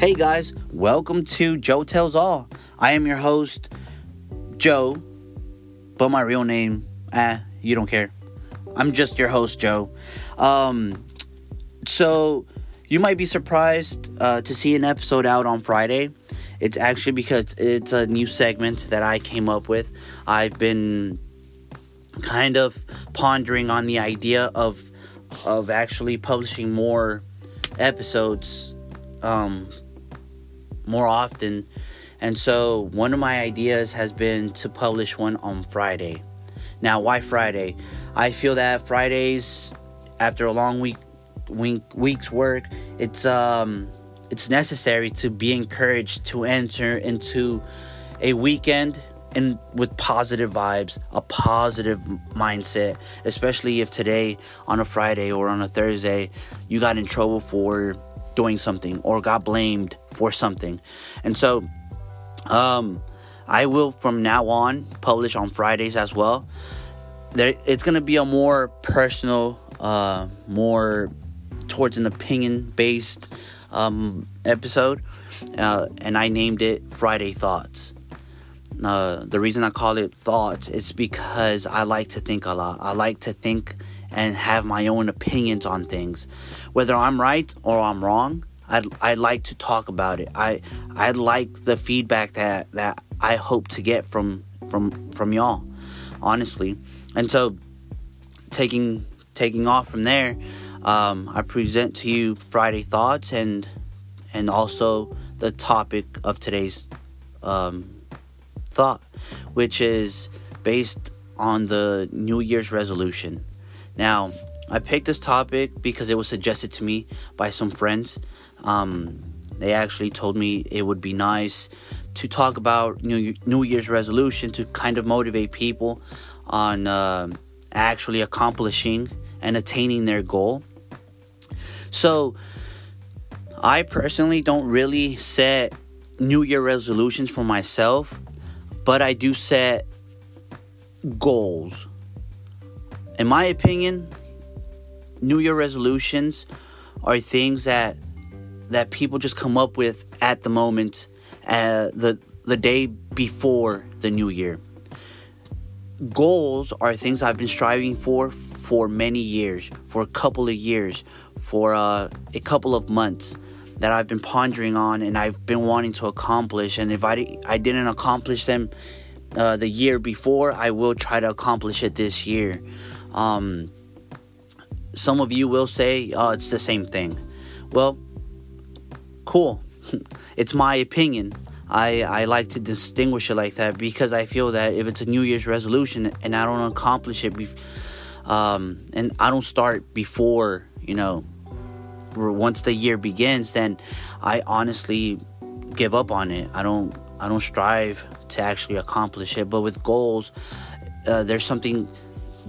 Hey guys, welcome to Joe Tells All. I am your host, Joe, but my real name, eh, you don't care. I'm just your host, Joe. Um, so you might be surprised uh, to see an episode out on Friday. It's actually because it's a new segment that I came up with. I've been kind of pondering on the idea of of actually publishing more episodes um, more often. And so one of my ideas has been to publish one on Friday. Now, why Friday? I feel that Fridays, after a long week, week week's work, it's um, it's necessary to be encouraged to enter into a weekend and with positive vibes, a positive mindset, especially if today on a Friday or on a Thursday you got in trouble for doing something or got blamed for something. And so um I will from now on publish on Fridays as well. There it's going to be a more personal uh more towards an opinion based um episode. Uh, and I named it Friday Thoughts. Uh, the reason I call it thoughts is because I like to think a lot. I like to think and have my own opinions on things. Whether I'm right or I'm wrong, I'd, I'd like to talk about it. I I like the feedback that, that I hope to get from from from y'all, honestly. And so taking taking off from there, um, I present to you Friday thoughts and and also the topic of today's um, thought, which is based on the New Year's resolution. Now, I picked this topic because it was suggested to me by some friends. Um, they actually told me it would be nice to talk about New, Year's resolution to kind of motivate people on uh, actually accomplishing and attaining their goal. So, I personally don't really set New Year resolutions for myself but I do set goals. In my opinion, New Year resolutions are things that that people just come up with at the moment, uh, the the day before the New Year. Goals are things I've been striving for for many years, for a couple of years, for uh, a couple of months that I've been pondering on and I've been wanting to accomplish. And if I, I didn't accomplish them uh, the year before, I will try to accomplish it this year. Um, some of you will say, oh, it's the same thing. Well, cool. it's my opinion. I, I like to distinguish it like that because I feel that if it's a New Year's resolution and I don't accomplish it, um, and I don't start before, you know, once the year begins, then I honestly give up on it. I don't I don't strive to actually accomplish it. But with goals, uh, there's something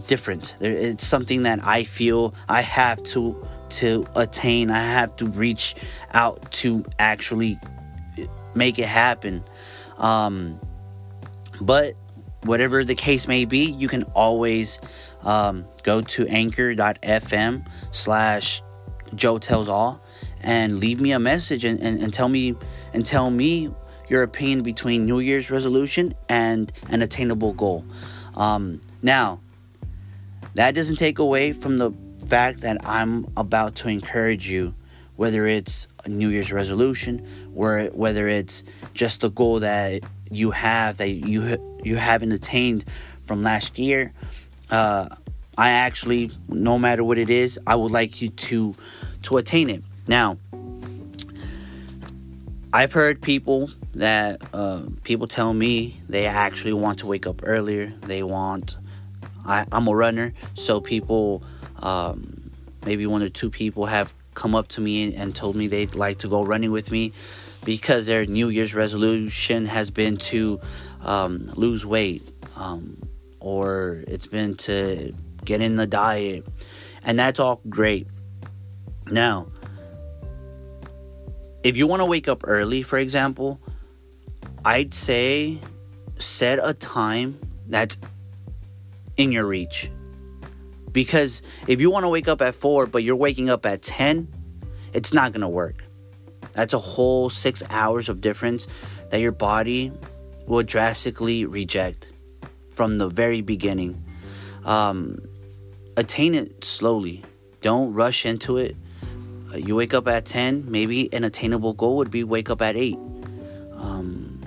different. It's something that I feel I have to to attain. I have to reach out to actually make it happen. Um, but whatever the case may be, you can always um, go to anchor.fm slash Joe Tells All and leave me a message and, and, and tell me and tell me your opinion between New Year's resolution and an attainable goal. Um, now, that doesn't take away from the fact that I'm about to encourage you, whether it's a New Year's resolution or whether it's just the goal that you have that you you haven't attained from last year. Uh, I actually, no matter what it is, I would like you to to attain it. Now, I've heard people that uh, people tell me they actually want to wake up earlier. They want. I, am a runner, so people, um, maybe one or two people have come up to me and, and told me they'd like to go running with me because their New Year's resolution has been to um, lose weight, um, or it's been to get in the diet, and that's all great. Now, if you want to wake up early, for example, I'd say set a time that's in your reach. Because if you want to wake up at 4 but you're waking up at 10, it's not going to work. That's a whole six hours of difference that your body will drastically reject from the very beginning. Um, attain it slowly. Don't rush into it. Uh, you wake up at 10, maybe an attainable goal would be wake up at 8. Um,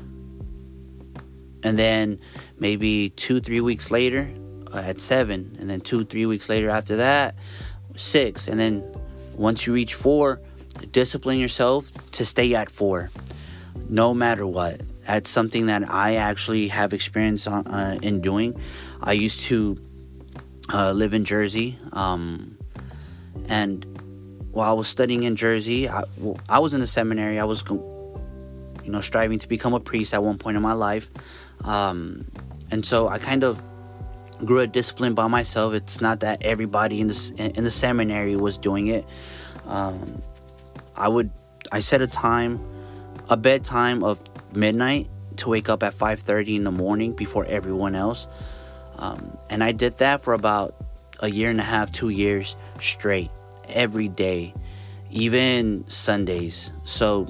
and then maybe two, three weeks later at 7. And then two, three weeks later after that, 6. And then once you reach 4, discipline yourself to stay at 4 no matter what. That's something that I actually have experience on, uh, in doing. I used to uh, live in Jersey, um, and while I was studying in Jersey, I, well, I was in the seminary. I was, you know, striving to become a priest at one point in my life, um, and so I kind of grew a discipline by myself. It's not that everybody in the in the seminary was doing it. Um, I would I set a time, a bedtime of midnight to wake up at 5:30 in the morning before everyone else. Um, and I did that for about a year and a half, two years straight, every day, even Sundays. So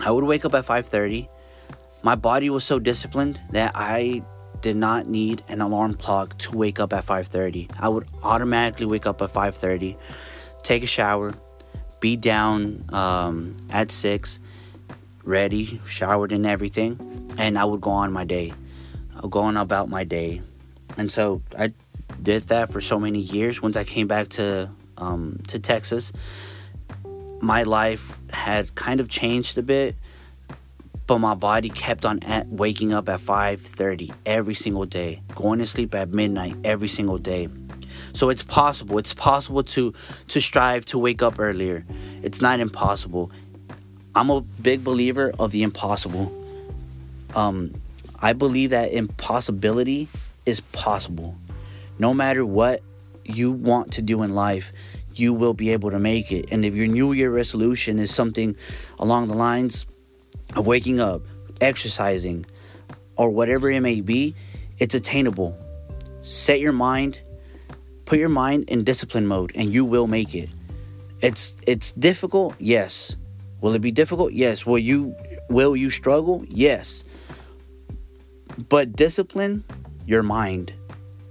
I would wake up at 5:30. My body was so disciplined that I did not need an alarm clock to wake up at 5:30. I would automatically wake up at 5:30, take a shower, be down um, at six, ready, showered, and everything, and I would go on my day. I would go on about my day, and so I did that for so many years. Once I came back to um, to Texas, my life had kind of changed a bit, but my body kept on at waking up at 5:30 every single day, going to sleep at midnight every single day. So it's possible. It's possible to to strive to wake up earlier. It's not impossible. I'm a big believer of the impossible. Um, I believe that impossibility is possible. No matter what you want to do in life, you will be able to make it. And if your New Year resolution is something along the lines of waking up, exercising, or whatever it may be, it's attainable. Set your mind, put your mind in discipline mode, and you will make it. It's it's difficult, yes. Will it be difficult? Yes. Will you will you struggle? Yes. But discipline your mind.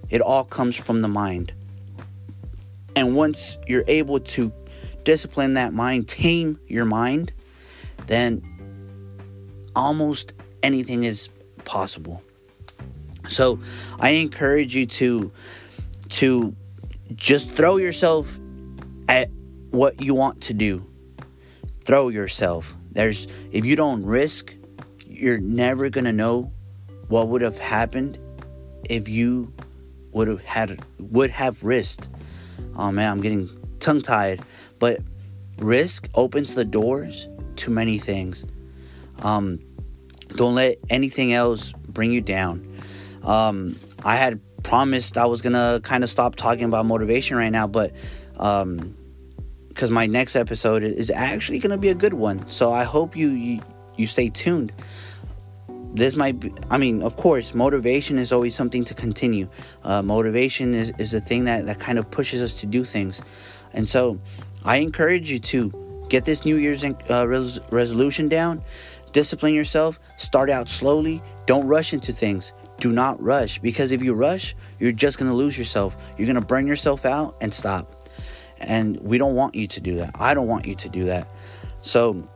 It all comes from the mind. And once you're able to discipline that mind, tame your mind, then almost anything is possible. So I encourage you to to just throw yourself at what you want to do. Throw yourself. There's if you don't risk, you're never going to know what would have happened if you would have had would have risked. Oh man, I'm getting tongue tied, but risk opens the doors to many things. Um, don't let anything else bring you down. Um, I had promised I was gonna kind of stop talking about motivation right now, but um, because my next episode is actually gonna be a good one, so I hope you you, you stay tuned. This might be, I mean, of course, motivation is always something to continue. Uh, motivation is, is a thing that, that kind of pushes us to do things. And so I encourage you to get this New Year's uh, res- resolution down, discipline yourself, start out slowly, don't rush into things. Do not rush because if you rush, you're just going to lose yourself. You're going to burn yourself out and stop. And we don't want you to do that. I don't want you to do that. So,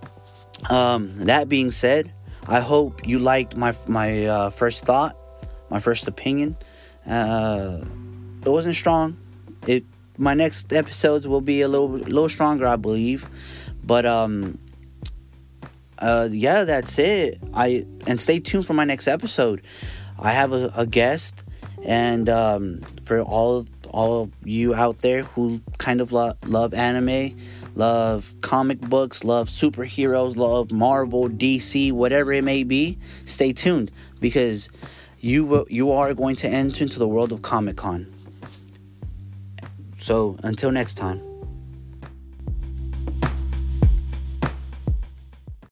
um, that being said, I hope you liked my my uh, first thought, my first opinion. Uh, it wasn't strong. It my next episodes will be a little little stronger, I believe. But um, uh, yeah, that's it. I and stay tuned for my next episode. I have a, a guest, and um, for all all you out there who kind of lo- love anime, love comic books, love superheroes, love Marvel, DC, whatever it may be, stay tuned because you you are going to enter into the world of Comic Con. So until next time.